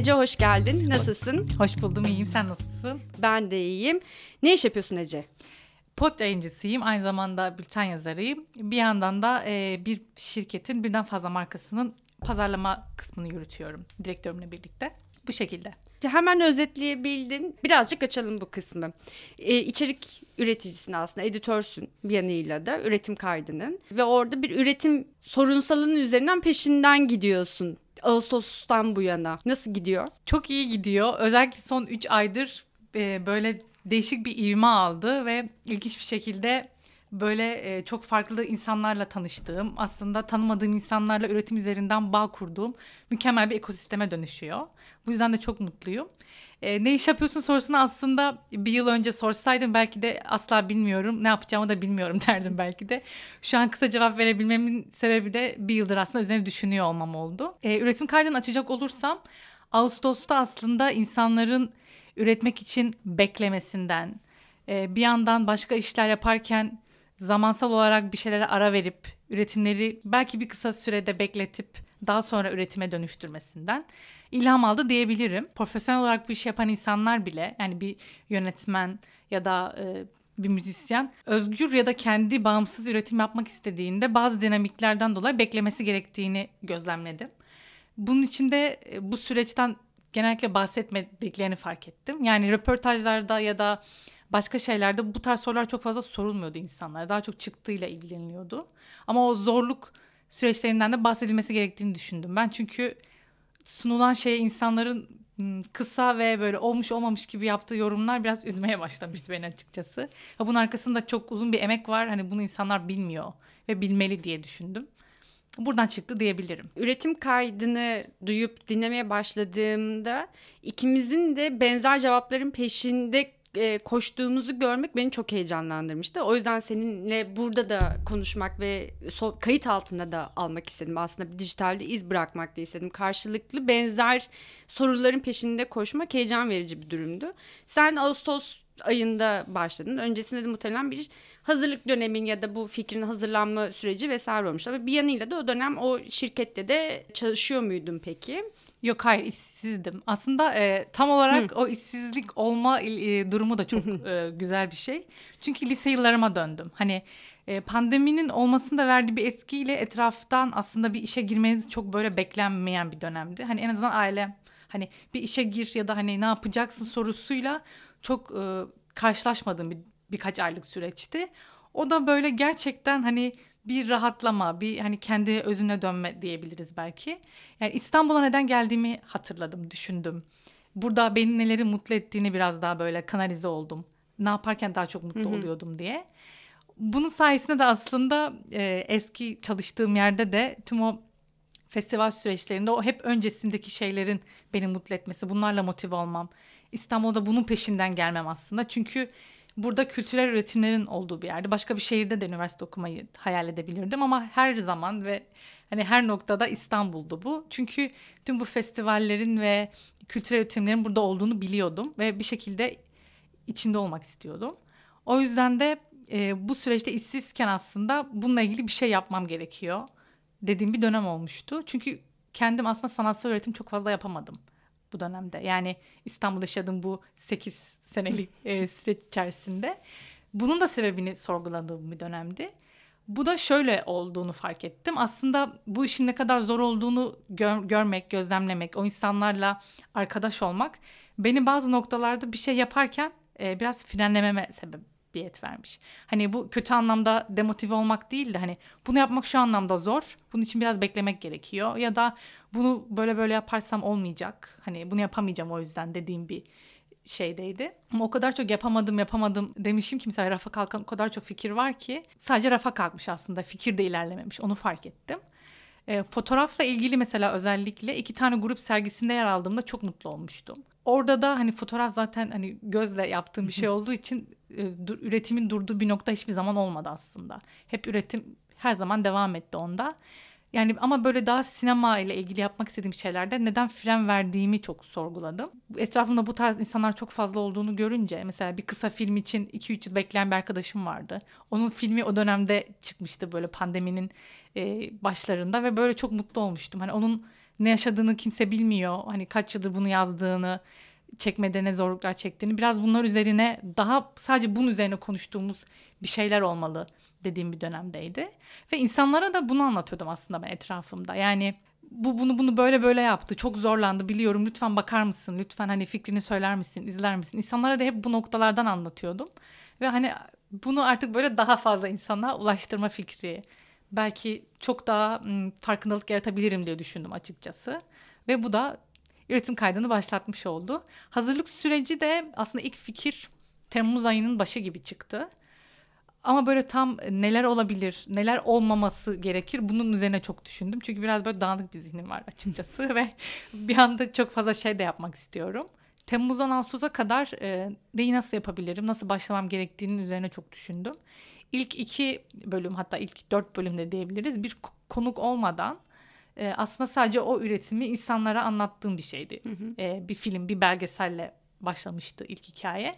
Ece hoş geldin. Nasılsın? Hoş buldum, iyiyim. Sen nasılsın? Ben de iyiyim. Ne iş yapıyorsun Ece? Pod yayıncısıyım, aynı zamanda bülten yazarıyım. Bir yandan da e, bir şirketin birden fazla markasının pazarlama kısmını yürütüyorum direktörümle birlikte. Bu şekilde. Hemen özetleyebildin. Birazcık açalım bu kısmı. Ee, içerik üreticisin aslında, editörsün bir yanıyla da üretim kaydının. Ve orada bir üretim sorunsalının üzerinden peşinden gidiyorsun. Ağustos'tan bu yana. Nasıl gidiyor? Çok iyi gidiyor. Özellikle son 3 aydır e, böyle değişik bir ivme aldı ve ilginç bir şekilde böyle e, çok farklı insanlarla tanıştığım, aslında tanımadığım insanlarla üretim üzerinden bağ kurduğum mükemmel bir ekosisteme dönüşüyor. Bu yüzden de çok mutluyum. E, ne iş yapıyorsun sorusunu aslında bir yıl önce sorsaydım belki de asla bilmiyorum, ne yapacağımı da bilmiyorum derdim belki de. Şu an kısa cevap verebilmemin sebebi de bir yıldır aslında üzerine düşünüyor olmam oldu. E, üretim kaydını açacak olursam Ağustos'ta aslında insanların üretmek için beklemesinden, e, bir yandan başka işler yaparken zamansal olarak bir şeylere ara verip üretimleri belki bir kısa sürede bekletip daha sonra üretime dönüştürmesinden ilham aldı diyebilirim. Profesyonel olarak bu işi yapan insanlar bile yani bir yönetmen ya da e, bir müzisyen özgür ya da kendi bağımsız üretim yapmak istediğinde bazı dinamiklerden dolayı beklemesi gerektiğini gözlemledim. Bunun için de e, bu süreçten genellikle bahsetmediklerini fark ettim. Yani röportajlarda ya da başka şeylerde bu tarz sorular çok fazla sorulmuyordu insanlara. Daha çok çıktığıyla ilgileniyordu. Ama o zorluk süreçlerinden de bahsedilmesi gerektiğini düşündüm ben. Çünkü sunulan şeye insanların kısa ve böyle olmuş olmamış gibi yaptığı yorumlar biraz üzmeye başlamıştı beni açıkçası. Bunun arkasında çok uzun bir emek var. Hani bunu insanlar bilmiyor ve bilmeli diye düşündüm buradan çıktı diyebilirim. Üretim kaydını duyup dinlemeye başladığımda ikimizin de benzer cevapların peşinde e, koştuğumuzu görmek beni çok heyecanlandırmıştı. O yüzden seninle burada da konuşmak ve so- kayıt altında da almak istedim. Aslında bir dijitalde iz bırakmak da istedim. Karşılıklı benzer soruların peşinde koşmak heyecan verici bir durumdu. Sen Ağustos ayında başladın. Öncesinde de muhtemelen bir hazırlık dönemin ya da bu fikrin hazırlanma süreci vesaire olmuş. Ama bir yanıyla da o dönem o şirkette de çalışıyor muydun peki? Yok hayır işsizdim. Aslında e, tam olarak Hı. o işsizlik olma e, durumu da çok e, güzel bir şey. Çünkü lise yıllarıma döndüm. Hani e, pandeminin olmasında verdiği bir eskiyle etraftan aslında bir işe girmeniz çok böyle beklenmeyen bir dönemdi. Hani en azından ailem hani bir işe gir ya da hani ne yapacaksın sorusuyla çok e, karşılaşmadığım bir birkaç aylık süreçti. O da böyle gerçekten hani bir rahatlama, bir hani kendi özüne dönme diyebiliriz belki. Yani İstanbul'a neden geldiğimi hatırladım, düşündüm. Burada beni neleri mutlu ettiğini biraz daha böyle kanalize oldum. Ne yaparken daha çok mutlu Hı-hı. oluyordum diye. Bunun sayesinde de aslında e, eski çalıştığım yerde de tüm o festival süreçlerinde o hep öncesindeki şeylerin beni mutlu etmesi, bunlarla motive olmam. İstanbul'da bunun peşinden gelmem aslında. Çünkü burada kültürel üretimlerin olduğu bir yerde. Başka bir şehirde de üniversite okumayı hayal edebilirdim ama her zaman ve hani her noktada İstanbul'du bu. Çünkü tüm bu festivallerin ve kültürel üretimlerin burada olduğunu biliyordum ve bir şekilde içinde olmak istiyordum. O yüzden de e, bu süreçte işsizken aslında bununla ilgili bir şey yapmam gerekiyor dediğim bir dönem olmuştu. Çünkü kendim aslında sanatsal üretim çok fazla yapamadım bu dönemde. Yani İstanbul'da yaşadığım bu 8 senelik e, süreç içerisinde. Bunun da sebebini sorguladığım bir dönemdi. Bu da şöyle olduğunu fark ettim. Aslında bu işin ne kadar zor olduğunu gör, görmek, gözlemlemek, o insanlarla arkadaş olmak beni bazı noktalarda bir şey yaparken e, biraz frenlememe sebebiyet vermiş. Hani bu kötü anlamda demotive olmak değil de hani bunu yapmak şu anlamda zor. Bunun için biraz beklemek gerekiyor ya da bunu böyle böyle yaparsam olmayacak. Hani bunu yapamayacağım o yüzden dediğim bir şeydeydi. Ama o kadar çok yapamadım yapamadım demişim ki mesela rafa kalkan o kadar çok fikir var ki sadece rafa kalkmış aslında fikir de ilerlememiş onu fark ettim. E, fotoğrafla ilgili mesela özellikle iki tane grup sergisinde yer aldığımda çok mutlu olmuştum. Orada da hani fotoğraf zaten hani gözle yaptığım bir şey olduğu için e, dur, üretimin durduğu bir nokta hiçbir zaman olmadı aslında. Hep üretim her zaman devam etti onda. Yani ama böyle daha sinema ile ilgili yapmak istediğim şeylerde neden fren verdiğimi çok sorguladım. Etrafımda bu tarz insanlar çok fazla olduğunu görünce mesela bir kısa film için 2-3 yıl bekleyen bir arkadaşım vardı. Onun filmi o dönemde çıkmıştı böyle pandeminin e, başlarında ve böyle çok mutlu olmuştum. Hani onun ne yaşadığını kimse bilmiyor. Hani kaç yıldır bunu yazdığını, çekmede ne zorluklar çektiğini. Biraz bunlar üzerine daha sadece bunun üzerine konuştuğumuz bir şeyler olmalı dediğim bir dönemdeydi. Ve insanlara da bunu anlatıyordum aslında ben etrafımda. Yani bu bunu bunu böyle böyle yaptı. Çok zorlandı biliyorum. Lütfen bakar mısın? Lütfen hani fikrini söyler misin? izler misin? İnsanlara da hep bu noktalardan anlatıyordum. Ve hani bunu artık böyle daha fazla insana ulaştırma fikri. Belki çok daha farkındalık yaratabilirim diye düşündüm açıkçası. Ve bu da üretim kaydını başlatmış oldu. Hazırlık süreci de aslında ilk fikir Temmuz ayının başı gibi çıktı. Ama böyle tam neler olabilir, neler olmaması gerekir bunun üzerine çok düşündüm. Çünkü biraz böyle dağınık bir zihnim var açıkçası ve bir anda çok fazla şey de yapmak istiyorum. Temmuz'dan Ağustos'a kadar e, neyi nasıl yapabilirim, nasıl başlamam gerektiğinin üzerine çok düşündüm. İlk iki bölüm hatta ilk dört bölümde diyebiliriz bir konuk olmadan e, aslında sadece o üretimi insanlara anlattığım bir şeydi. Hı hı. E, bir film, bir belgeselle başlamıştı ilk hikaye.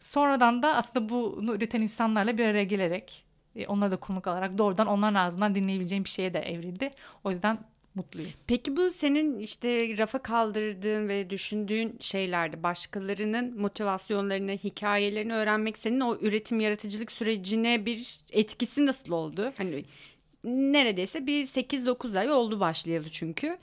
Sonradan da aslında bunu üreten insanlarla bir araya gelerek e, onları da konuk alarak doğrudan onların ağzından dinleyebileceğim bir şeye de evrildi. O yüzden mutluyum. Peki bu senin işte rafa kaldırdığın ve düşündüğün şeylerdi. Başkalarının motivasyonlarını, hikayelerini öğrenmek senin o üretim yaratıcılık sürecine bir etkisi nasıl oldu? Hani neredeyse bir 8-9 ay oldu başlayalı çünkü.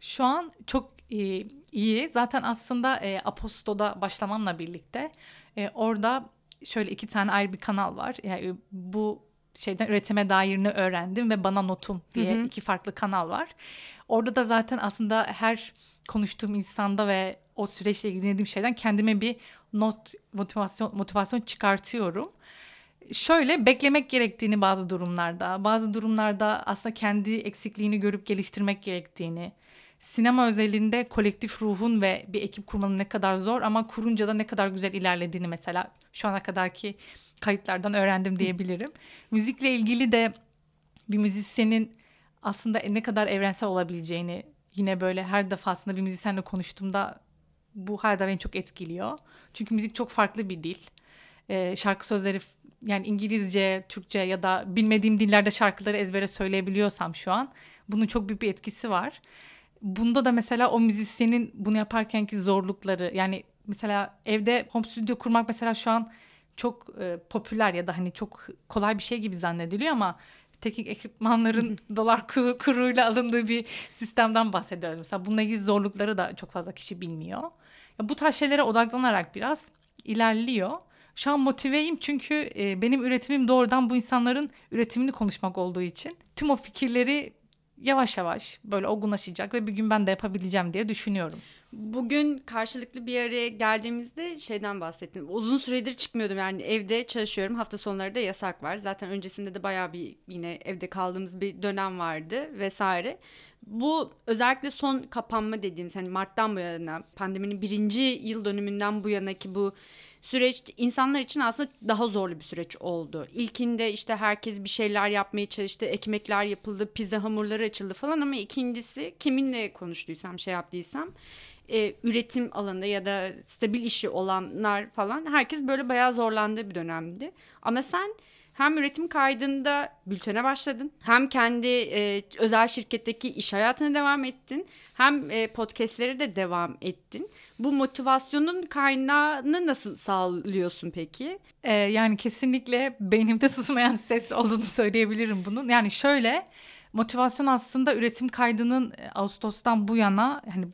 Şu an çok e, iyi. Zaten aslında e, Aposto'da başlamamla birlikte e, orada şöyle iki tane ayrı bir kanal var. Yani bu şeyden üretime dairini öğrendim ve bana notum diye hı hı. iki farklı kanal var. Orada da zaten aslında her konuştuğum insanda ve o süreçle ilgili dinlediğim şeyden kendime bir not motivasyon motivasyon çıkartıyorum. Şöyle beklemek gerektiğini bazı durumlarda, bazı durumlarda aslında kendi eksikliğini görüp geliştirmek gerektiğini, sinema özelinde kolektif ruhun ve bir ekip kurmanın ne kadar zor ama kurunca da ne kadar güzel ilerlediğini mesela şu ana kadarki kayıtlardan öğrendim diyebilirim. Müzikle ilgili de bir müzisyenin aslında ne kadar evrensel olabileceğini yine böyle her defasında bir müzisyenle konuştuğumda bu her da beni çok etkiliyor. Çünkü müzik çok farklı bir dil. Ee, şarkı sözleri yani İngilizce, Türkçe ya da bilmediğim dillerde şarkıları ezbere söyleyebiliyorsam şu an bunun çok büyük bir etkisi var bunda da mesela o müzisyenin bunu yaparkenki zorlukları yani mesela evde home studio kurmak mesela şu an çok e, popüler ya da hani çok kolay bir şey gibi zannediliyor ama teknik ekipmanların dolar kuru, kuruyla alındığı bir sistemden bahsediyoruz. Mesela bununla ilgili zorlukları da çok fazla kişi bilmiyor. Ya bu tarz şeylere odaklanarak biraz ilerliyor. Şu an motiveyim çünkü e, benim üretimim doğrudan bu insanların üretimini konuşmak olduğu için tüm o fikirleri yavaş yavaş böyle olgunlaşacak ve bir gün ben de yapabileceğim diye düşünüyorum. Bugün karşılıklı bir araya geldiğimizde şeyden bahsettim. Uzun süredir çıkmıyordum yani evde çalışıyorum. Hafta sonları da yasak var. Zaten öncesinde de bayağı bir yine evde kaldığımız bir dönem vardı vesaire. Bu özellikle son kapanma dediğimiz hani Mart'tan bu yana pandeminin birinci yıl dönümünden bu yanaki bu süreç insanlar için aslında daha zorlu bir süreç oldu. İlkinde işte herkes bir şeyler yapmaya çalıştı, ekmekler yapıldı, pizza hamurları açıldı falan ama ikincisi kiminle konuştuysam, şey yaptıysam e, üretim alanında ya da stabil işi olanlar falan herkes böyle bayağı zorlandığı bir dönemdi. Ama sen hem üretim kaydında bültene başladın hem kendi e, özel şirketteki iş hayatına devam ettin hem e, podcastlere de devam ettin. Bu motivasyonun kaynağını nasıl sağlıyorsun peki? Ee, yani kesinlikle beynimde susmayan ses olduğunu söyleyebilirim bunun. Yani şöyle motivasyon aslında üretim kaydının e, Ağustos'tan bu yana hani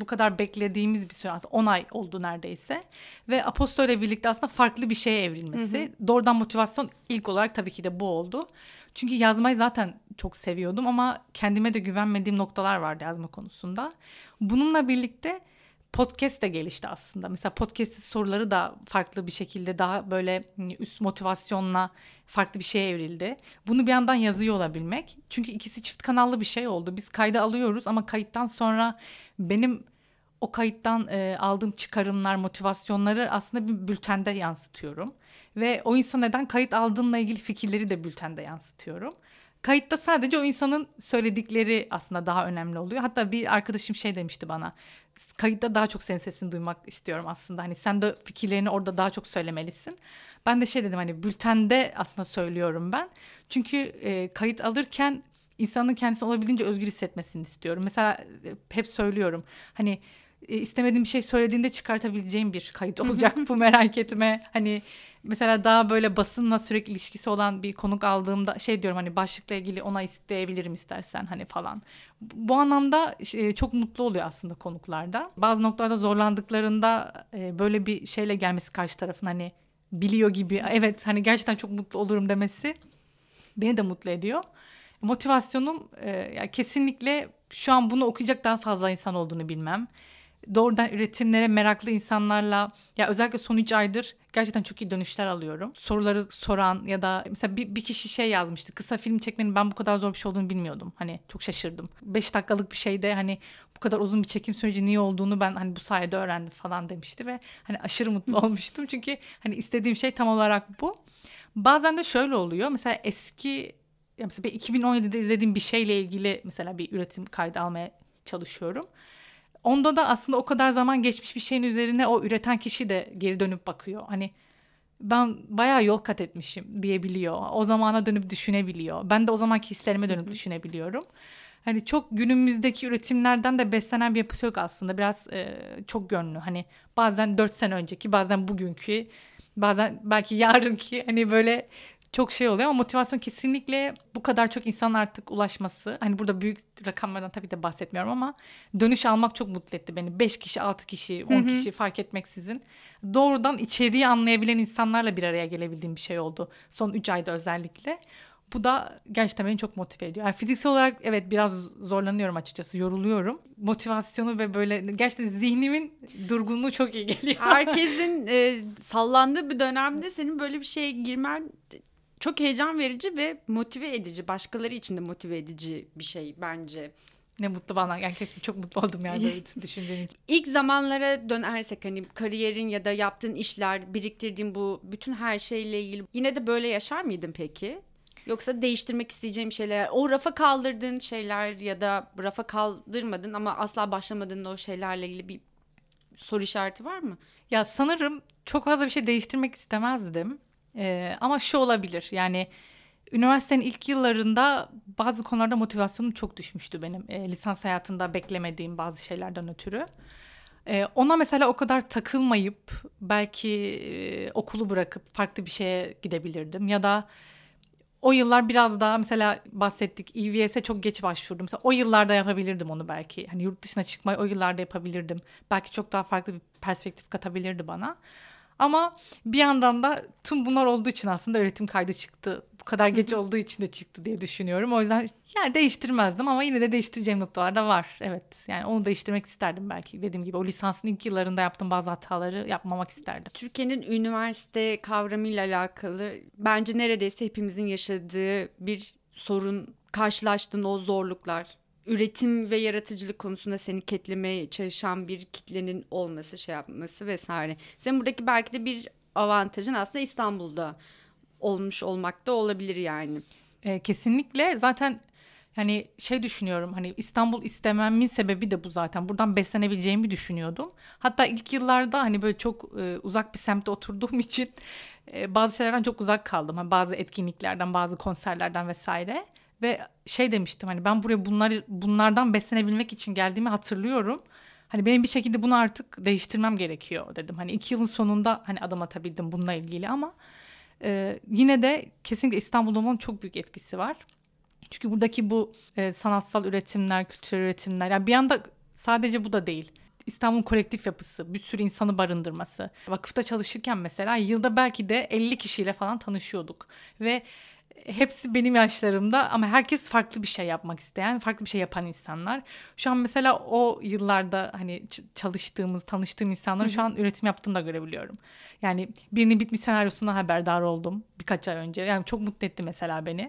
bu kadar beklediğimiz bir süre aslında 10 ay oldu neredeyse. Ve Aposto ile birlikte aslında farklı bir şeye evrilmesi. Hı hı. Doğrudan motivasyon ilk olarak tabii ki de bu oldu. Çünkü yazmayı zaten çok seviyordum ama kendime de güvenmediğim noktalar vardı yazma konusunda. Bununla birlikte podcast de gelişti aslında. Mesela podcast soruları da farklı bir şekilde daha böyle hani, üst motivasyonla farklı bir şeye evrildi. Bunu bir yandan yazıyor olabilmek. Çünkü ikisi çift kanallı bir şey oldu. Biz kayda alıyoruz ama kayıttan sonra benim o kayıttan e, aldığım çıkarımlar, motivasyonları aslında bir bültende yansıtıyorum. Ve o insan neden kayıt aldığımla ilgili fikirleri de bültende yansıtıyorum. Kayıtta sadece o insanın söyledikleri aslında daha önemli oluyor. Hatta bir arkadaşım şey demişti bana. Kayıtta daha çok senin sesini duymak istiyorum aslında. Hani sen de fikirlerini orada daha çok söylemelisin. Ben de şey dedim hani bültende aslında söylüyorum ben. Çünkü e, kayıt alırken insanın kendisi olabildiğince özgür hissetmesini istiyorum. Mesela e, hep söylüyorum. Hani e, istemediğim bir şey söylediğinde çıkartabileceğim bir kayıt olacak bu merak etme. Hani mesela daha böyle basınla sürekli ilişkisi olan bir konuk aldığımda şey diyorum hani başlıkla ilgili ona isteyebilirim istersen hani falan. Bu anlamda e, çok mutlu oluyor aslında konuklarda. Bazı noktalarda zorlandıklarında böyle bir şeyle gelmesi karşı tarafın hani biliyor gibi evet hani gerçekten çok mutlu olurum demesi beni de mutlu ediyor. Motivasyonum e, ya kesinlikle şu an bunu okuyacak daha fazla insan olduğunu bilmem doğrudan üretimlere meraklı insanlarla ya özellikle son 3 aydır gerçekten çok iyi dönüşler alıyorum. Soruları soran ya da mesela bir, bir kişi şey yazmıştı. Kısa film çekmenin ben bu kadar zor bir şey olduğunu bilmiyordum. Hani çok şaşırdım. 5 dakikalık bir şeyde hani bu kadar uzun bir çekim süreci niye olduğunu ben hani bu sayede öğrendim falan demişti ve hani aşırı mutlu olmuştum. Çünkü hani istediğim şey tam olarak bu. Bazen de şöyle oluyor. Mesela eski mesela 2017'de izlediğim bir şeyle ilgili mesela bir üretim kaydı almaya çalışıyorum. Onda da aslında o kadar zaman geçmiş bir şeyin üzerine o üreten kişi de geri dönüp bakıyor. Hani ben bayağı yol kat etmişim diyebiliyor. O zamana dönüp düşünebiliyor. Ben de o zamanki hislerime dönüp düşünebiliyorum. Hani çok günümüzdeki üretimlerden de beslenen bir yapısı yok aslında. Biraz e, çok gönlü. Hani bazen dört sene önceki, bazen bugünkü, bazen belki yarınki hani böyle çok şey oluyor ama motivasyon kesinlikle bu kadar çok insan artık ulaşması. Hani burada büyük rakamlardan tabii de bahsetmiyorum ama dönüş almak çok mutlu etti beni. 5 kişi, 6 kişi, 10 kişi fark etmeksizin doğrudan içeriği anlayabilen insanlarla bir araya gelebildiğim bir şey oldu. Son 3 ayda özellikle. Bu da gerçekten beni çok motive ediyor. Yani fiziksel olarak evet biraz zorlanıyorum açıkçası, yoruluyorum. Motivasyonu ve böyle gerçekten zihnimin durgunluğu çok iyi geliyor. Herkesin e, sallandığı bir dönemde senin böyle bir şeye girmen çok heyecan verici ve motive edici. Başkaları için de motive edici bir şey bence. Ne mutlu bana. Gerçekten çok mutlu oldum yani böyle düşündüğün için. İlk zamanlara dönersek hani kariyerin ya da yaptığın işler, biriktirdiğin bu bütün her şeyle ilgili yine de böyle yaşar mıydın peki? Yoksa değiştirmek isteyeceğim şeyler, o rafa kaldırdığın şeyler ya da rafa kaldırmadın ama asla başlamadığın o şeylerle ilgili bir soru işareti var mı? Ya sanırım çok fazla bir şey değiştirmek istemezdim. Ee, ama şu olabilir yani üniversitenin ilk yıllarında bazı konularda motivasyonum çok düşmüştü benim. E, lisans hayatında beklemediğim bazı şeylerden ötürü. E, ona mesela o kadar takılmayıp belki e, okulu bırakıp farklı bir şeye gidebilirdim. Ya da o yıllar biraz daha mesela bahsettik EVS'e çok geç başvurdum. Mesela o yıllarda yapabilirdim onu belki. Hani yurt dışına çıkmayı o yıllarda yapabilirdim. Belki çok daha farklı bir perspektif katabilirdi bana. Ama bir yandan da tüm bunlar olduğu için aslında öğretim kaydı çıktı. Bu kadar geç olduğu için de çıktı diye düşünüyorum. O yüzden yani değiştirmezdim ama yine de değiştireceğim noktalar da var. Evet yani onu değiştirmek isterdim belki. Dediğim gibi o lisansın ilk yıllarında yaptığım bazı hataları yapmamak isterdim. Türkiye'nin üniversite kavramıyla alakalı bence neredeyse hepimizin yaşadığı bir sorun karşılaştığın o zorluklar üretim ve yaratıcılık konusunda seni ketlemeye çalışan bir kitlenin olması, şey yapması vesaire. Senin buradaki belki de bir avantajın aslında İstanbul'da olmuş olmak da olabilir yani. E, kesinlikle zaten yani şey düşünüyorum hani İstanbul istememin sebebi de bu zaten. Buradan beslenebileceğimi düşünüyordum. Hatta ilk yıllarda hani böyle çok e, uzak bir semtte oturduğum için e, bazı şeylerden çok uzak kaldım. Hani bazı etkinliklerden, bazı konserlerden vesaire. Ve şey demiştim hani ben buraya bunlar bunlardan beslenebilmek için geldiğimi hatırlıyorum. Hani benim bir şekilde bunu artık değiştirmem gerekiyor dedim. Hani iki yılın sonunda hani adım atabildim bununla ilgili ama e, yine de kesinlikle İstanbul'da olmanın çok büyük etkisi var. Çünkü buradaki bu e, sanatsal üretimler, kültürel üretimler yani bir anda sadece bu da değil. İstanbul kolektif yapısı, bir sürü insanı barındırması. Vakıfta çalışırken mesela yılda belki de 50 kişiyle falan tanışıyorduk. Ve hepsi benim yaşlarımda ama herkes farklı bir şey yapmak isteyen, farklı bir şey yapan insanlar. Şu an mesela o yıllarda hani çalıştığımız, tanıştığım insanların şu an üretim yaptığını da görebiliyorum. Yani birinin bitmiş senaryosuna haberdar oldum birkaç ay önce. Yani çok mutlu etti mesela beni.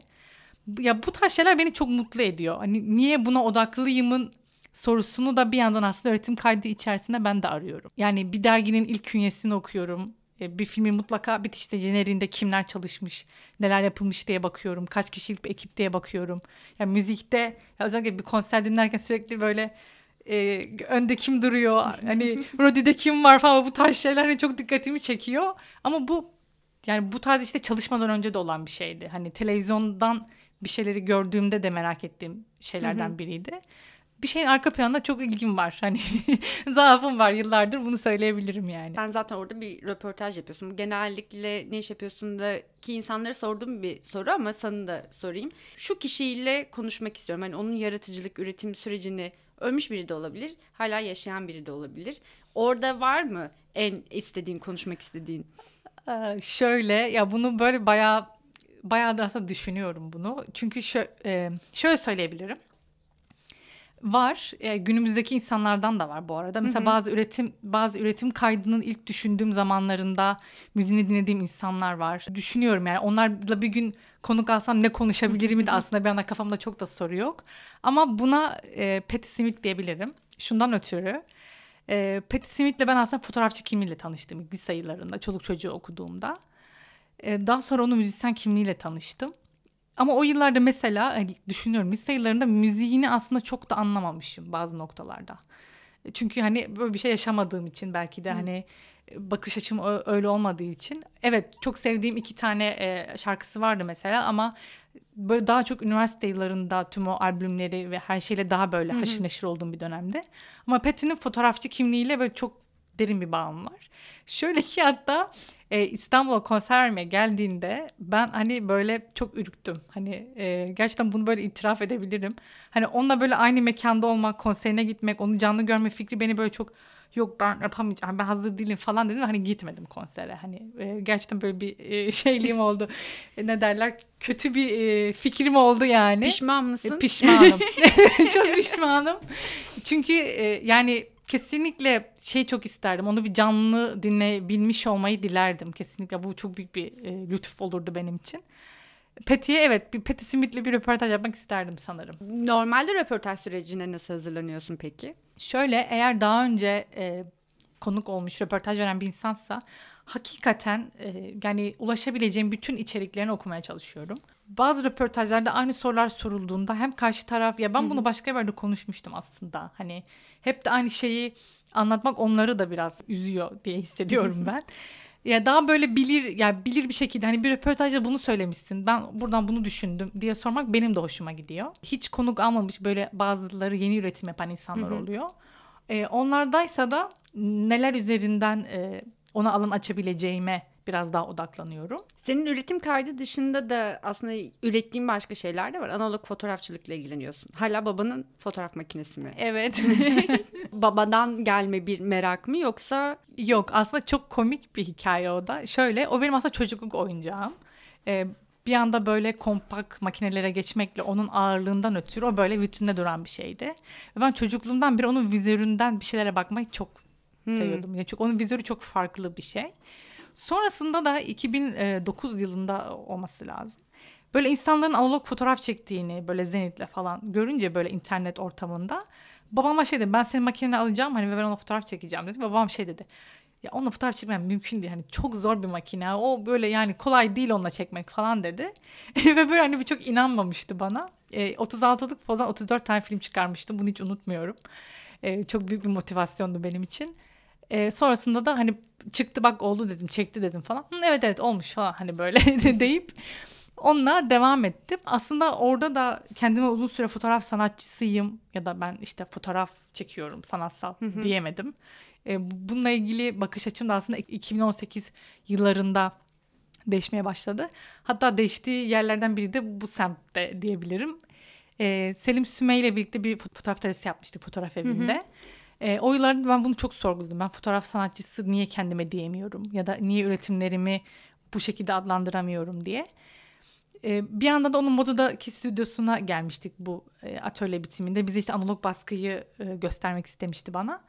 Ya bu tarz şeyler beni çok mutlu ediyor. Hani niye buna odaklıyımın sorusunu da bir yandan aslında öğretim kaydı içerisinde ben de arıyorum. Yani bir derginin ilk künyesini okuyorum. E, bir filmin mutlaka bitişte jeneriğinde kimler çalışmış, neler yapılmış diye bakıyorum. Kaç kişilik bir ekip diye bakıyorum. Yani müzikte ya özellikle bir konser dinlerken sürekli böyle e, önde kim duruyor, hani Rodi'de kim var falan bu tarz şeyler hani çok dikkatimi çekiyor. Ama bu yani bu tarz işte çalışmadan önce de olan bir şeydi. Hani televizyondan bir şeyleri gördüğümde de merak ettiğim şeylerden biriydi. Bir şeyin arka planında çok ilgim var. Hani zaafım var yıllardır bunu söyleyebilirim yani. Sen zaten orada bir röportaj yapıyorsun. Bu genellikle ne iş yapıyorsun da ki insanlara sorduğum bir soru ama sana da sorayım. Şu kişiyle konuşmak istiyorum. Hani onun yaratıcılık, üretim sürecini ölmüş biri de olabilir, hala yaşayan biri de olabilir. Orada var mı en istediğin, konuşmak istediğin? Ee, şöyle ya bunu böyle bayağı bayağı da aslında düşünüyorum bunu. Çünkü şö e, şöyle söyleyebilirim. Var. E, günümüzdeki insanlardan da var bu arada. Mesela hı hı. bazı üretim bazı üretim kaydının ilk düşündüğüm zamanlarında müziğini dinlediğim insanlar var. Düşünüyorum yani onlarla bir gün konuk alsam ne konuşabilirim de aslında bir anda kafamda çok da soru yok. Ama buna e, Patti Smith diyebilirim. Şundan ötürü. E, Patti Smith'le ben aslında fotoğrafçı kimliğiyle tanıştım lise yıllarında çoluk çocuğu okuduğumda. E, daha sonra onun müzisyen kimliğiyle tanıştım. Ama o yıllarda mesela hani düşünüyorum lise yıllarında müziğini aslında çok da anlamamışım bazı noktalarda. Çünkü hani böyle bir şey yaşamadığım için belki de Hı. hani bakış açım öyle olmadığı için. Evet çok sevdiğim iki tane e, şarkısı vardı mesela ama böyle daha çok üniversite yıllarında tüm o albümleri ve her şeyle daha böyle Hı-hı. haşır neşir olduğum bir dönemde. Ama Patty'nin fotoğrafçı kimliğiyle böyle çok derin bir bağım var. Şöyle ki hatta e, İstanbul'a konser vermeye geldiğinde ben hani böyle çok ürktüm. Hani e, gerçekten bunu böyle itiraf edebilirim. Hani onunla böyle aynı mekanda olmak, konserine gitmek, onu canlı görme fikri beni böyle çok yok ben yapamayacağım ben hazır değilim falan dedim. Hani gitmedim konsere. Hani e, gerçekten böyle bir e, şeyliğim oldu. E, ne derler? Kötü bir e, fikrim oldu yani. Pişman mısın? E, pişmanım. Çok pişmanım. Çünkü e, yani kesinlikle şey çok isterdim. Onu bir canlı dinleyebilmiş olmayı dilerdim kesinlikle. Bu çok büyük bir e, lütuf olurdu benim için. Peti'ye evet bir Peti Smith'le bir röportaj yapmak isterdim sanırım. Normalde röportaj sürecine nasıl hazırlanıyorsun peki? Şöyle eğer daha önce e, konuk olmuş röportaj veren bir insansa hakikaten e, yani ulaşabileceğim bütün içeriklerini okumaya çalışıyorum. Bazı röportajlarda aynı sorular sorulduğunda hem karşı taraf ya ben Hı-hı. bunu başka bir yerde konuşmuştum aslında. Hani hep de aynı şeyi anlatmak onları da biraz üzüyor diye hissediyorum ben. ya daha böyle bilir ya yani bilir bir şekilde hani bir röportajda bunu söylemişsin. Ben buradan bunu düşündüm diye sormak benim de hoşuma gidiyor. Hiç konuk almamış böyle bazıları yeni üretim yapan insanlar Hı-hı. oluyor. E, onlardaysa da neler üzerinden e, ona alan açabileceğime biraz daha odaklanıyorum. Senin üretim kaydı dışında da aslında ürettiğin başka şeyler de var. Analog fotoğrafçılıkla ilgileniyorsun. Hala babanın fotoğraf makinesi mi? Evet. Babadan gelme bir merak mı yoksa? Yok aslında çok komik bir hikaye o da. Şöyle o benim aslında çocukluk oyuncağım. Ee, bir anda böyle kompak makinelere geçmekle onun ağırlığından ötürü o böyle vitrinde duran bir şeydi. Ve ben çocukluğumdan beri onun vizöründen bir şeylere bakmayı çok hmm. seviyordum. Yani çok onun vizörü çok farklı bir şey. Sonrasında da 2009 yılında olması lazım. Böyle insanların analog fotoğraf çektiğini böyle Zenit'le falan görünce böyle internet ortamında babama şey dedi ben senin makineni alacağım hani ve ben ona fotoğraf çekeceğim dedi. Babam şey dedi ya onunla fotoğraf çekmem mümkün değil. Hani çok zor bir makine. O böyle yani kolay değil onunla çekmek falan dedi. ve böyle hani çok inanmamıştı bana. E, 36'lık pozdan 34 tane film çıkarmıştım. Bunu hiç unutmuyorum. E, çok büyük bir motivasyondu benim için. E, sonrasında da hani çıktı bak oldu dedim çekti dedim falan. Hı, evet evet olmuş falan hani böyle deyip onunla devam ettim. Aslında orada da kendime uzun süre fotoğraf sanatçısıyım ya da ben işte fotoğraf çekiyorum sanatsal diyemedim. E, bununla ilgili bakış açım da aslında 2018 yıllarında değişmeye başladı. Hatta değiştiği yerlerden biri de bu semtte diyebilirim. E, Selim Süme ile birlikte bir fotoğraf terası yapmıştık fotoğraf evinde. Hı hı. E, o yıllarda ben bunu çok sorguladım. Ben fotoğraf sanatçısı niye kendime diyemiyorum ya da niye üretimlerimi bu şekilde adlandıramıyorum diye. E, bir yandan da onun Moda'daki stüdyosuna gelmiştik bu e, atölye bitiminde. Bize işte analog baskıyı e, göstermek istemişti bana.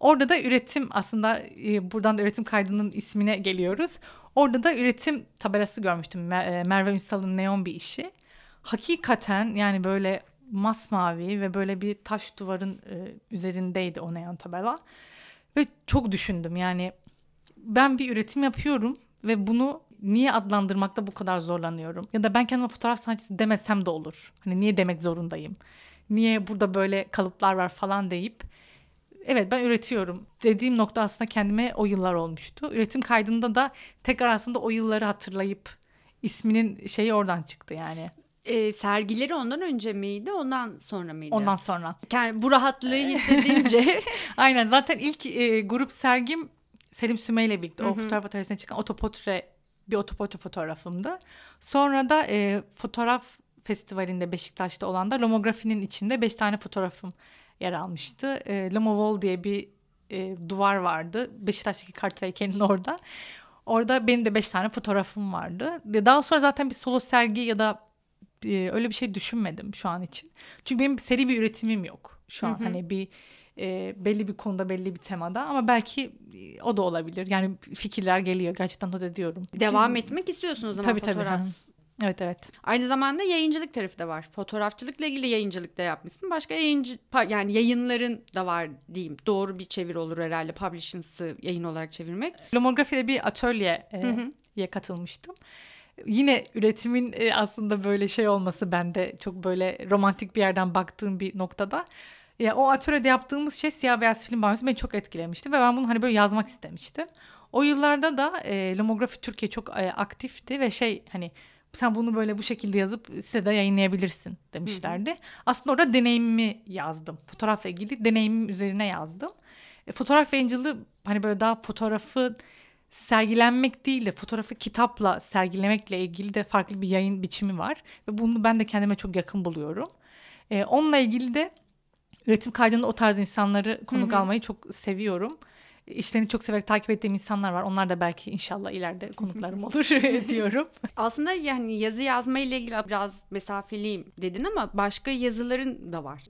Orada da üretim aslında e, buradan da üretim kaydının ismine geliyoruz. Orada da üretim tabelası görmüştüm. E, Merve Ünsal'ın neon bir işi. Hakikaten yani böyle masmavi ve böyle bir taş duvarın e, üzerindeydi o neon tabela. Ve çok düşündüm yani ben bir üretim yapıyorum ve bunu niye adlandırmakta bu kadar zorlanıyorum? Ya da ben kendime fotoğraf sanatçısı demesem de olur. Hani niye demek zorundayım? Niye burada böyle kalıplar var falan deyip evet ben üretiyorum dediğim nokta aslında kendime o yıllar olmuştu. Üretim kaydında da tekrar aslında o yılları hatırlayıp isminin şeyi oradan çıktı yani. E, sergileri ondan önce miydi, ondan sonra mıydı? Ondan sonra. Yani bu rahatlığı hissedince. Aynen zaten ilk e, grup sergim Selim Süme ile birlikte o fotoğraf atölyesine çıkan otoportre bir otoportre fotoğrafımdı. Sonra da e, fotoğraf festivalinde Beşiktaş'ta olan da Lomografinin içinde beş tane fotoğrafım yer almıştı. E, Lomovol diye bir e, duvar vardı. Beşiktaş'taki kart heykelinin orada. Orada benim de beş tane fotoğrafım vardı. Daha sonra zaten bir solo sergi ya da e, öyle bir şey düşünmedim şu an için. Çünkü benim seri bir üretimim yok şu an. Hı hı. Hani bir e, belli bir konuda belli bir temada ama belki e, o da olabilir. Yani fikirler geliyor gerçekten not ediyorum. Devam Şimdi, etmek istiyorsunuz o zaman tabii, fotoğraf. Tabii. Evet evet. Aynı zamanda yayıncılık tarafı da var. Fotoğrafçılıkla ilgili yayıncılık da yapmışsın. Başka yayıncı yani yayınların da var diyeyim. Doğru bir çevir olur herhalde publishings'ı yayın olarak çevirmek. Lomografide bir atölyeye katılmıştım. Yine üretimin e, aslında böyle şey olması bende çok böyle romantik bir yerden baktığım bir noktada. Ya o atölyede yaptığımız şey siyah beyaz film banyosu beni çok etkilemişti ve ben bunu hani böyle yazmak istemiştim. O yıllarda da e, Lomografi Türkiye çok e, aktifti ve şey hani sen bunu böyle bu şekilde yazıp sitede yayınlayabilirsin demişlerdi. Hı hı. Aslında orada deneyimimi yazdım. Fotoğrafla ilgili deneyimim üzerine yazdım. E, fotoğraf yayıncılığı hani böyle daha fotoğrafı sergilenmek değil de fotoğrafı kitapla sergilemekle ilgili de farklı bir yayın biçimi var. Ve bunu ben de kendime çok yakın buluyorum. E, onunla ilgili de üretim kaydında o tarz insanları konuk Hı-hı. almayı çok seviyorum işlerini çok severek takip ettiğim insanlar var. Onlar da belki inşallah ileride konuklarım olur diyorum. Aslında yani yazı yazma ile ilgili biraz mesafeliyim dedin ama başka yazıların da var.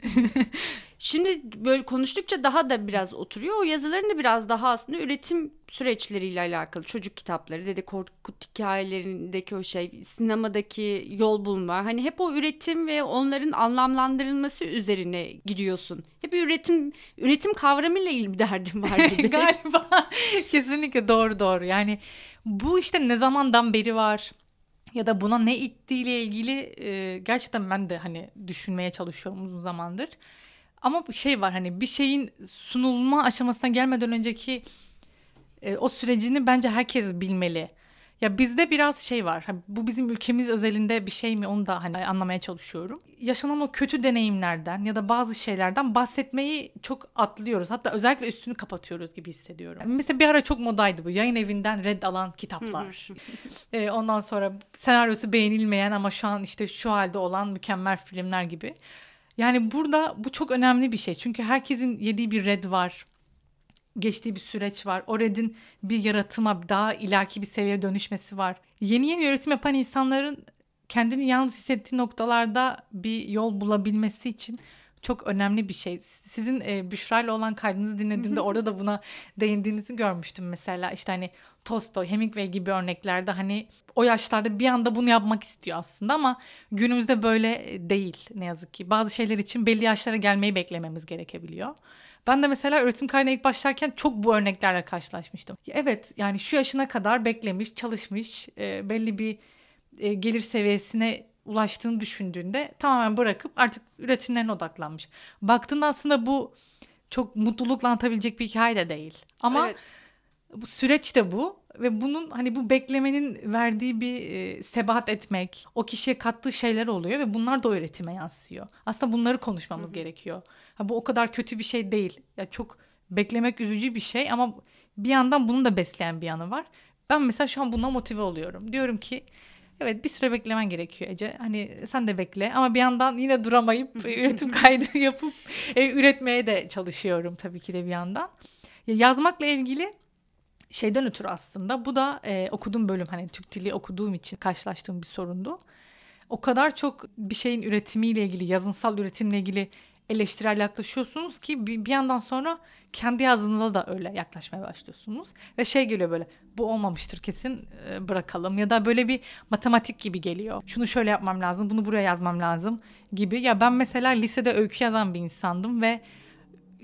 Şimdi böyle konuştukça daha da biraz oturuyor. O yazıların da biraz daha aslında üretim süreçleriyle alakalı. Çocuk kitapları, Dede Korkut hikayelerindeki o şey, sinemadaki yol bulma. Hani hep o üretim ve onların anlamlandırılması üzerine gidiyorsun. Hep üretim üretim kavramıyla ilgili bir derdim var gibi. Galiba kesinlikle doğru doğru. Yani bu işte ne zamandan beri var ya da buna ne ittiğiyle ilgili e, gerçekten ben de hani düşünmeye çalışıyorum uzun zamandır. Ama şey var hani bir şeyin sunulma aşamasına gelmeden önceki e, o sürecini bence herkes bilmeli. Ya bizde biraz şey var. Hani bu bizim ülkemiz özelinde bir şey mi onu da hani anlamaya çalışıyorum. Yaşanan o kötü deneyimlerden ya da bazı şeylerden bahsetmeyi çok atlıyoruz. Hatta özellikle üstünü kapatıyoruz gibi hissediyorum. Mesela bir ara çok modaydı bu. Yayın evinden red alan kitaplar. ee, ondan sonra senaryosu beğenilmeyen ama şu an işte şu halde olan mükemmel filmler gibi. Yani burada bu çok önemli bir şey. Çünkü herkesin yediği bir red var. Geçtiği bir süreç var. O redin bir yaratıma daha ileriki bir seviyeye dönüşmesi var. Yeni yeni üretim yapan insanların kendini yalnız hissettiği noktalarda bir yol bulabilmesi için çok önemli bir şey. Sizin e, Büşra ile olan kaydınızı dinlediğimde orada da buna değindiğinizi görmüştüm mesela. İşte hani Tolstoy, Hemingway gibi örneklerde hani o yaşlarda bir anda bunu yapmak istiyor aslında ama günümüzde böyle değil ne yazık ki. Bazı şeyler için belli yaşlara gelmeyi beklememiz gerekebiliyor. Ben de mesela üretim kaydına ilk başlarken çok bu örneklerle karşılaşmıştım. Evet yani şu yaşına kadar beklemiş, çalışmış, e, belli bir e, gelir seviyesine ulaştığını düşündüğünde tamamen bırakıp artık üretimlerine odaklanmış. Baktığında aslında bu çok mutlulukla anlatabilecek bir hikaye de değil. Ama evet. bu süreç de bu ve bunun hani bu beklemenin verdiği bir e, sebat etmek, o kişiye kattığı şeyler oluyor ve bunlar da o üretime yansıyor. Aslında bunları konuşmamız Hı-hı. gerekiyor. Ha, bu o kadar kötü bir şey değil. Ya çok beklemek üzücü bir şey ama bir yandan bunu da besleyen bir yanı var. Ben mesela şu an buna motive oluyorum. Diyorum ki Evet bir süre beklemen gerekiyor Ece. Hani sen de bekle ama bir yandan yine duramayıp üretim kaydı yapıp e, üretmeye de çalışıyorum tabii ki de bir yandan. Ya, yazmakla ilgili şeyden ötürü aslında bu da e, okuduğum bölüm hani Türk dili okuduğum için karşılaştığım bir sorundu. O kadar çok bir şeyin üretimiyle ilgili, yazınsal üretimle ilgili eleştirel yaklaşıyorsunuz ki bir, bir yandan sonra kendi yazdığınızda da öyle yaklaşmaya başlıyorsunuz. Ve şey geliyor böyle bu olmamıştır kesin e, bırakalım ya da böyle bir matematik gibi geliyor. Şunu şöyle yapmam lazım bunu buraya yazmam lazım gibi. Ya ben mesela lisede öykü yazan bir insandım ve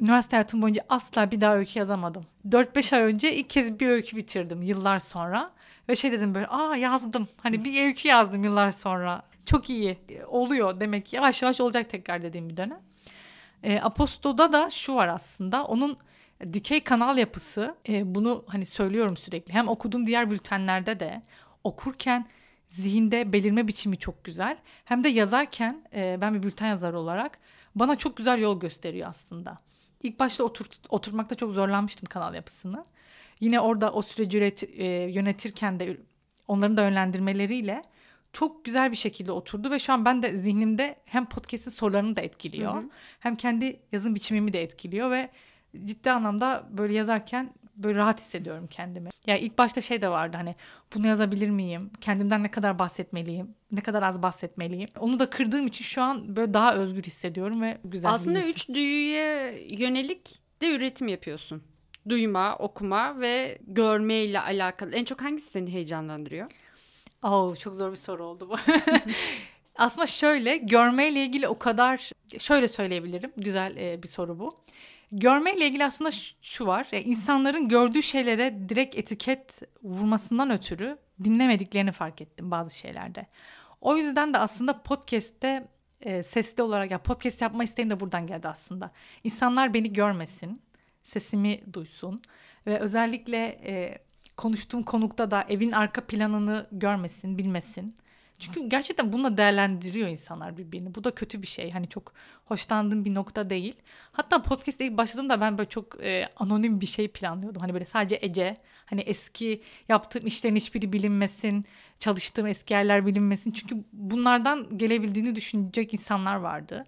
üniversite hayatım boyunca asla bir daha öykü yazamadım. 4-5 ay önce ilk kez bir öykü bitirdim yıllar sonra. Ve şey dedim böyle aa yazdım. Hani bir öykü yazdım yıllar sonra. Çok iyi oluyor demek ki yavaş yavaş olacak tekrar dediğim bir dönem. E, Aposto'da da şu var aslında onun dikey kanal yapısı e, bunu hani söylüyorum sürekli hem okuduğum diğer bültenlerde de okurken zihinde belirme biçimi çok güzel. Hem de yazarken e, ben bir bülten yazarı olarak bana çok güzel yol gösteriyor aslında. İlk başta oturt, oturtmakta çok zorlanmıştım kanal yapısını. Yine orada o süreci üret, e, yönetirken de onların da yönlendirmeleriyle çok güzel bir şekilde oturdu ve şu an ben de zihnimde hem podcast'in sorularını da etkiliyor. Hı hı. Hem kendi yazım biçimimi de etkiliyor ve ciddi anlamda böyle yazarken böyle rahat hissediyorum kendimi. Ya yani ilk başta şey de vardı hani bunu yazabilir miyim? Kendimden ne kadar bahsetmeliyim? Ne kadar az bahsetmeliyim? Onu da kırdığım için şu an böyle daha özgür hissediyorum ve güzel Aslında üç duyuya yönelik de üretim yapıyorsun. Duyma, okuma ve görme ile alakalı. En çok hangisi seni heyecanlandırıyor? Oh, çok zor bir soru oldu bu. Aslında şöyle görmeyle ilgili o kadar şöyle söyleyebilirim. Güzel e, bir soru bu. Görmeyle ilgili aslında şu var. Yani insanların gördüğü şeylere direkt etiket vurmasından ötürü dinlemediklerini fark ettim bazı şeylerde. O yüzden de aslında podcast'te e, sesli olarak ya podcast yapma isteğim de buradan geldi aslında. İnsanlar beni görmesin, sesimi duysun ve özellikle e, konuştuğum konukta da evin arka planını görmesin, bilmesin. Çünkü gerçekten bununla değerlendiriyor insanlar birbirini. Bu da kötü bir şey. Hani çok hoşlandığım bir nokta değil. Hatta podcast'e ilk başladığımda ben böyle çok e, anonim bir şey planlıyordum. Hani böyle sadece Ece, hani eski yaptığım işlerin hiçbiri bilinmesin, çalıştığım eski yerler bilinmesin. Çünkü bunlardan gelebildiğini düşünecek insanlar vardı.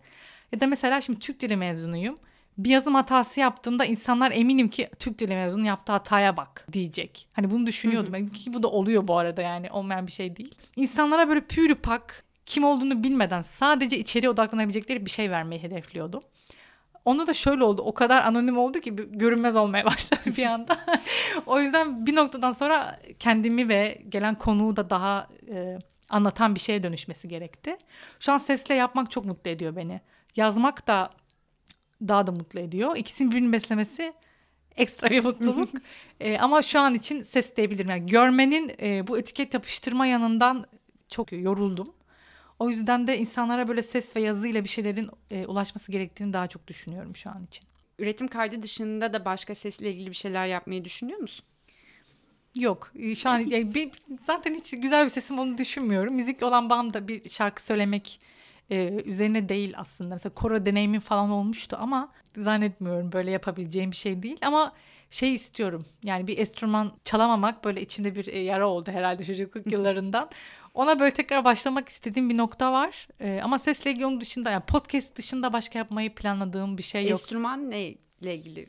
Ya da mesela şimdi Türk dili mezunuyum bir yazım hatası yaptığımda insanlar eminim ki Türk dili mezunu yaptığı hataya bak diyecek. Hani bunu düşünüyordum. Hı hı. Ki bu da oluyor bu arada yani olmayan bir şey değil. İnsanlara böyle pürüpak kim olduğunu bilmeden sadece içeriye odaklanabilecekleri bir şey vermeyi hedefliyordum. Onda da şöyle oldu. O kadar anonim oldu ki görünmez olmaya başladı bir anda. o yüzden bir noktadan sonra kendimi ve gelen konuğu da daha e, anlatan bir şeye dönüşmesi gerekti. Şu an sesle yapmak çok mutlu ediyor beni. Yazmak da daha da mutlu ediyor. İkisinin birbirini beslemesi ekstra bir mutluluk. e, ama şu an için ses diyebilirim. Yani görmenin e, bu etiket yapıştırma yanından çok yoruldum. O yüzden de insanlara böyle ses ve yazıyla bir şeylerin e, ulaşması gerektiğini daha çok düşünüyorum şu an için. Üretim kaydı dışında da başka sesle ilgili bir şeyler yapmayı düşünüyor musun? Yok şu an yani bir, zaten hiç güzel bir sesim olduğunu düşünmüyorum. Müzikle olan bağım da bir şarkı söylemek e, üzerine değil aslında. Mesela koro deneyimin falan olmuştu ama zannetmiyorum böyle yapabileceğim bir şey değil. Ama şey istiyorum yani bir enstrüman çalamamak böyle içimde bir e, yara oldu herhalde çocukluk yıllarından. Ona böyle tekrar başlamak istediğim bir nokta var. Ee, ama sesle ilgili onun dışında yani podcast dışında başka yapmayı planladığım bir şey yok. Enstrüman neyle ilgili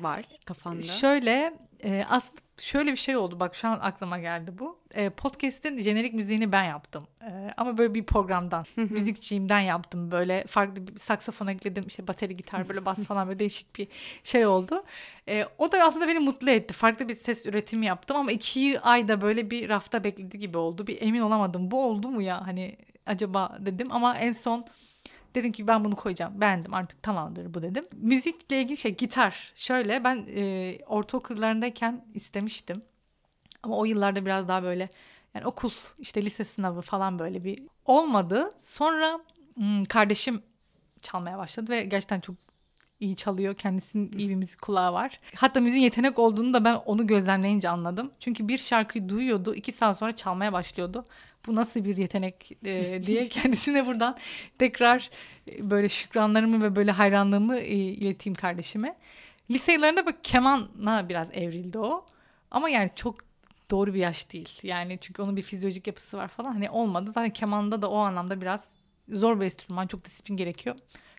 var kafanda? Şöyle e, aslında şöyle bir şey oldu bak şu an aklıma geldi bu. E, podcast'in jenerik müziğini ben yaptım. E, ama böyle bir programdan, müzikçiyimden yaptım. Böyle farklı bir saksafon ekledim, işte bateri, gitar, böyle bas falan böyle değişik bir şey oldu. E, o da aslında beni mutlu etti. Farklı bir ses üretimi yaptım ama iki ayda böyle bir rafta bekledi gibi oldu. Bir emin olamadım. Bu oldu mu ya hani acaba dedim ama en son Dedim ki ben bunu koyacağım. Beğendim artık tamamdır bu dedim. Müzikle ilgili şey gitar. Şöyle ben e, ortaokullarındayken istemiştim. Ama o yıllarda biraz daha böyle yani okul işte lise sınavı falan böyle bir olmadı. Sonra hmm, kardeşim çalmaya başladı ve gerçekten çok iyi çalıyor. Kendisinin iyi bir müzik kulağı var. Hatta müziğin yetenek olduğunu da ben onu gözlemleyince anladım. Çünkü bir şarkıyı duyuyordu. iki saat sonra çalmaya başlıyordu. Bu nasıl bir yetenek e, diye kendisine buradan tekrar e, böyle şükranlarımı ve böyle hayranlığımı e, ileteyim kardeşime. Lise yıllarında böyle kemana biraz evrildi o. Ama yani çok doğru bir yaş değil. Yani çünkü onun bir fizyolojik yapısı var falan. Hani olmadı. Zaten kemanda da o anlamda biraz zor bir enstrüman. Çok disiplin gerekiyor.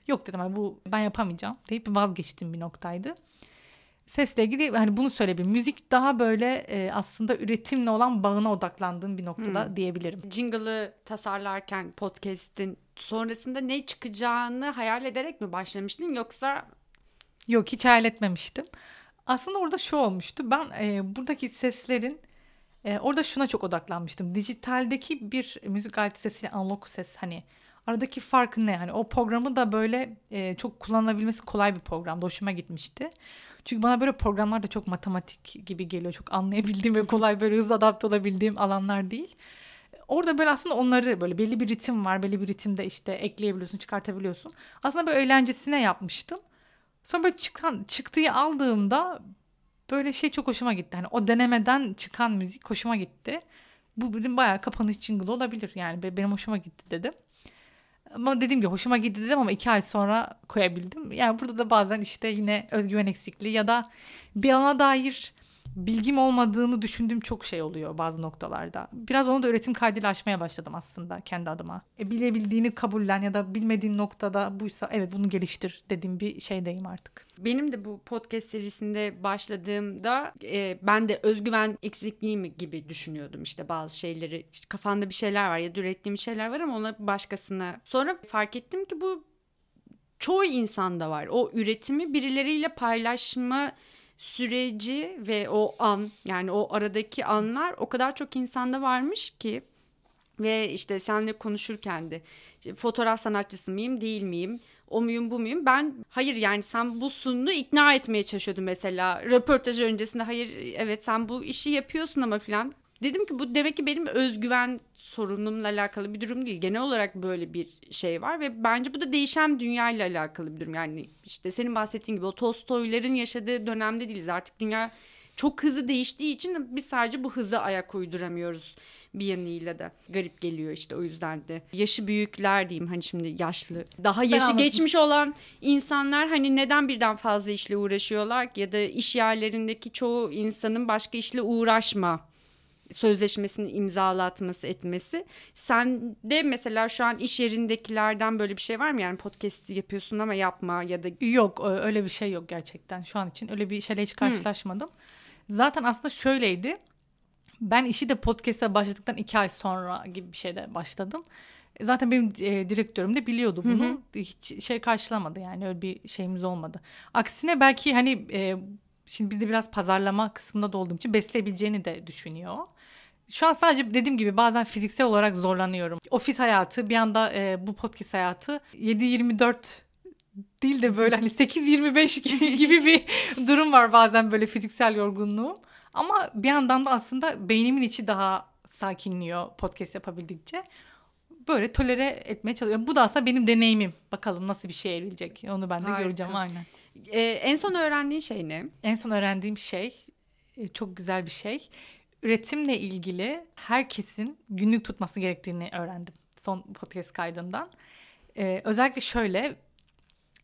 Yok dedim bu ben yapamayacağım deyip vazgeçtiğim bir noktaydı. Sesle ilgili hani bunu söyleyebilirim. Müzik daha böyle e, aslında üretimle olan bağına odaklandığım bir noktada hmm. diyebilirim. Jingle'ı tasarlarken podcast'in sonrasında ne çıkacağını hayal ederek mi başlamıştın yoksa? Yok hiç hayal etmemiştim. Aslında orada şu olmuştu. Ben e, buradaki seslerin e, orada şuna çok odaklanmıştım. Dijitaldeki bir müzik aleti sesiyle analog ses hani Aradaki fark ne? Hani o programı da böyle e, çok kullanılabilmesi kolay bir programdı. Hoşuma gitmişti. Çünkü bana böyle programlar da çok matematik gibi geliyor. Çok anlayabildiğim ve kolay böyle hızlı adapte olabildiğim alanlar değil. Orada böyle aslında onları böyle belli bir ritim var. Belli bir ritimde işte ekleyebiliyorsun, çıkartabiliyorsun. Aslında böyle eğlencesine yapmıştım. Sonra böyle çıkan, çıktığı aldığımda böyle şey çok hoşuma gitti. Hani o denemeden çıkan müzik hoşuma gitti. Bu dedim bayağı kapanış jingle olabilir yani benim hoşuma gitti dedim. Ama dediğim gibi hoşuma gitti dedim ama iki ay sonra koyabildim. Yani burada da bazen işte yine özgüven eksikliği ya da bir alana dair bilgim olmadığını düşündüğüm çok şey oluyor bazı noktalarda. Biraz onu da üretim kaydıyla aşmaya başladım aslında kendi adıma. E, bilebildiğini kabullen ya da bilmediğin noktada buysa evet bunu geliştir dediğim bir şeydeyim artık. Benim de bu podcast serisinde başladığımda e, ben de özgüven eksikliği mi gibi düşünüyordum işte bazı şeyleri. İşte kafanda bir şeyler var ya da ürettiğim şeyler var ama ona başkasına. Sonra fark ettim ki bu çoğu insanda var. O üretimi birileriyle paylaşma süreci ve o an yani o aradaki anlar o kadar çok insanda varmış ki ve işte seninle konuşurken de fotoğraf sanatçısı mıyım değil miyim o muyum bu muyum? Ben hayır yani sen bu sununu ikna etmeye çalışıyordun mesela. Röportaj öncesinde hayır evet sen bu işi yapıyorsun ama filan dedim ki bu demek ki benim özgüven sorunumla alakalı bir durum değil. Genel olarak böyle bir şey var ve bence bu da değişen dünya ile alakalı bir durum. Yani işte senin bahsettiğin gibi o Tolstoyların yaşadığı dönemde değiliz. Artık dünya çok hızlı değiştiği için biz sadece bu hıza ayak uyduramıyoruz bir yanıyla da garip geliyor işte o yüzden de. Yaşı büyükler diyeyim hani şimdi yaşlı daha yaşı geçmiş olan insanlar hani neden birden fazla işle uğraşıyorlar ya da iş yerlerindeki çoğu insanın başka işle uğraşma sözleşmesini imzalatması etmesi. Sen de mesela şu an iş yerindekilerden böyle bir şey var mı? Yani podcast yapıyorsun ama yapma ya da... Yok öyle bir şey yok gerçekten şu an için. Öyle bir şeyle hiç karşılaşmadım. Hmm. Zaten aslında şöyleydi. Ben işi de podcast'a başladıktan iki ay sonra gibi bir şeyde başladım. Zaten benim e, direktörüm de biliyordu bunu. Hı hı. Hiç şey karşılamadı yani öyle bir şeyimiz olmadı. Aksine belki hani e, şimdi bizde biraz pazarlama kısmında da olduğum için besleyebileceğini de düşünüyor. Şu an sadece dediğim gibi bazen fiziksel olarak zorlanıyorum. Ofis hayatı bir anda e, bu podcast hayatı 7-24 değil de böyle hani 8-25 gibi bir durum var bazen böyle fiziksel yorgunluğum. Ama bir yandan da aslında beynimin içi daha sakinliyor podcast yapabildikçe. Böyle tolere etmeye çalışıyorum. Bu da aslında benim deneyimim. Bakalım nasıl bir şey evrilecek. Onu ben de Harika. göreceğim aynen. Ee, en son öğrendiğin şey ne? En son öğrendiğim şey e, çok güzel bir şey üretimle ilgili herkesin günlük tutması gerektiğini öğrendim son podcast kaydından. Ee, özellikle şöyle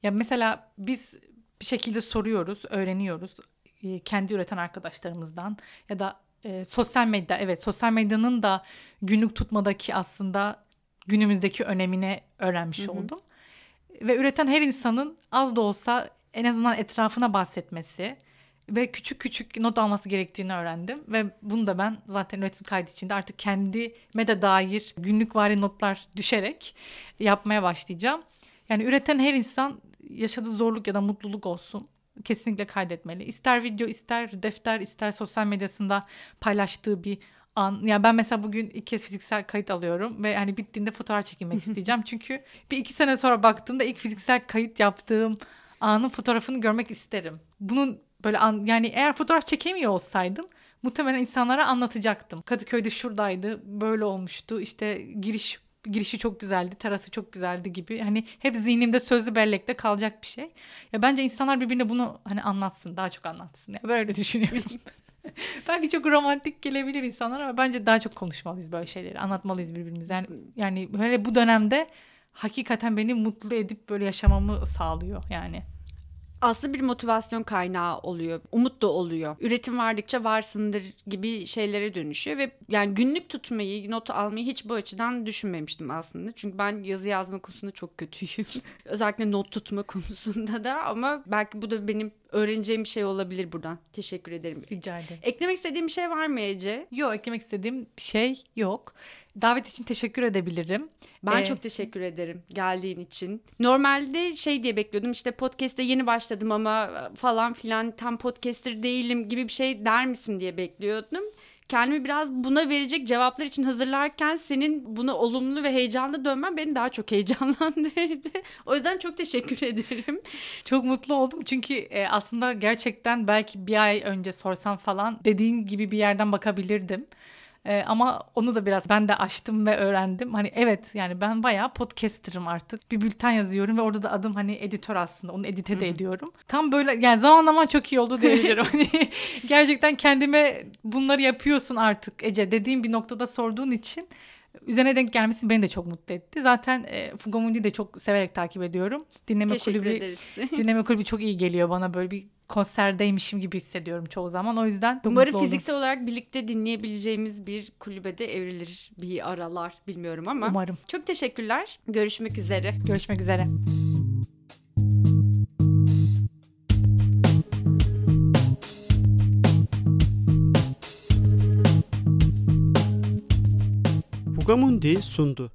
ya mesela biz bir şekilde soruyoruz, öğreniyoruz e, kendi üreten arkadaşlarımızdan ya da e, sosyal medya evet sosyal medyanın da günlük tutmadaki aslında günümüzdeki önemine öğrenmiş hı hı. oldum. Ve üreten her insanın az da olsa en azından etrafına bahsetmesi, ve küçük küçük not alması gerektiğini öğrendim. Ve bunu da ben zaten üretim kaydı içinde artık kendime de dair günlük vari notlar düşerek yapmaya başlayacağım. Yani üreten her insan yaşadığı zorluk ya da mutluluk olsun kesinlikle kaydetmeli. İster video, ister defter, ister sosyal medyasında paylaştığı bir an. Ya yani ben mesela bugün ilk kez fiziksel kayıt alıyorum ve hani bittiğinde fotoğraf çekilmek isteyeceğim. Çünkü bir iki sene sonra baktığımda ilk fiziksel kayıt yaptığım anın fotoğrafını görmek isterim. Bunun Böyle an, yani eğer fotoğraf çekemiyor olsaydım muhtemelen insanlara anlatacaktım. Kadıköy'de şuradaydı, böyle olmuştu. İşte giriş girişi çok güzeldi, terası çok güzeldi gibi. Hani hep zihnimde sözlü bellekte kalacak bir şey. Ya bence insanlar birbirine bunu hani anlatsın, daha çok anlatsın. Ya böyle düşünüyorum. Belki çok romantik gelebilir insanlar ama bence daha çok konuşmalıyız böyle şeyleri. Anlatmalıyız birbirimize. Yani yani böyle bu dönemde hakikaten beni mutlu edip böyle yaşamamı sağlıyor yani aslında bir motivasyon kaynağı oluyor. Umut da oluyor. Üretim vardıkça varsındır gibi şeylere dönüşüyor ve yani günlük tutmayı, not almayı hiç bu açıdan düşünmemiştim aslında. Çünkü ben yazı yazma konusunda çok kötüyüm. Özellikle not tutma konusunda da ama belki bu da benim öğreneceğim bir şey olabilir buradan. Teşekkür ederim. Rica ederim. Eklemek istediğim bir şey var mı Ece? Yok eklemek istediğim bir şey yok. Davet için teşekkür edebilirim. Ben ee, çok teşekkür ederim geldiğin için. Normalde şey diye bekliyordum işte podcast'te yeni başladım ama falan filan tam podcaster değilim gibi bir şey der misin diye bekliyordum kendimi biraz buna verecek cevaplar için hazırlarken senin buna olumlu ve heyecanlı dönmen beni daha çok heyecanlandırdı. O yüzden çok teşekkür ederim. Çok mutlu oldum çünkü e, aslında gerçekten belki bir ay önce sorsam falan dediğin gibi bir yerden bakabilirdim. E, ama onu da biraz ben de açtım ve öğrendim. Hani evet yani ben bayağı podcaster'ım artık. Bir bülten yazıyorum ve orada da adım hani editör aslında. Onu edite de ediyorum. Tam böyle yani zaman zaman çok iyi oldu diyebilirim. hani gerçekten kendime bunları yapıyorsun artık Ece dediğim bir noktada sorduğun için üzerine denk gelmesi beni de çok mutlu etti. Zaten e, Fugamundi'yi de çok severek takip ediyorum. Dinleme Teşekkür kulübü ederiz. dinleme kulübü çok iyi geliyor bana böyle bir konserdeymişim gibi hissediyorum çoğu zaman. O yüzden çok Umarım mutlu oldum. fiziksel olarak birlikte dinleyebileceğimiz bir kulübede evrilir bir aralar bilmiyorum ama. Umarım. Çok teşekkürler. Görüşmek üzere. Görüşmek üzere. Fugamundi sundu.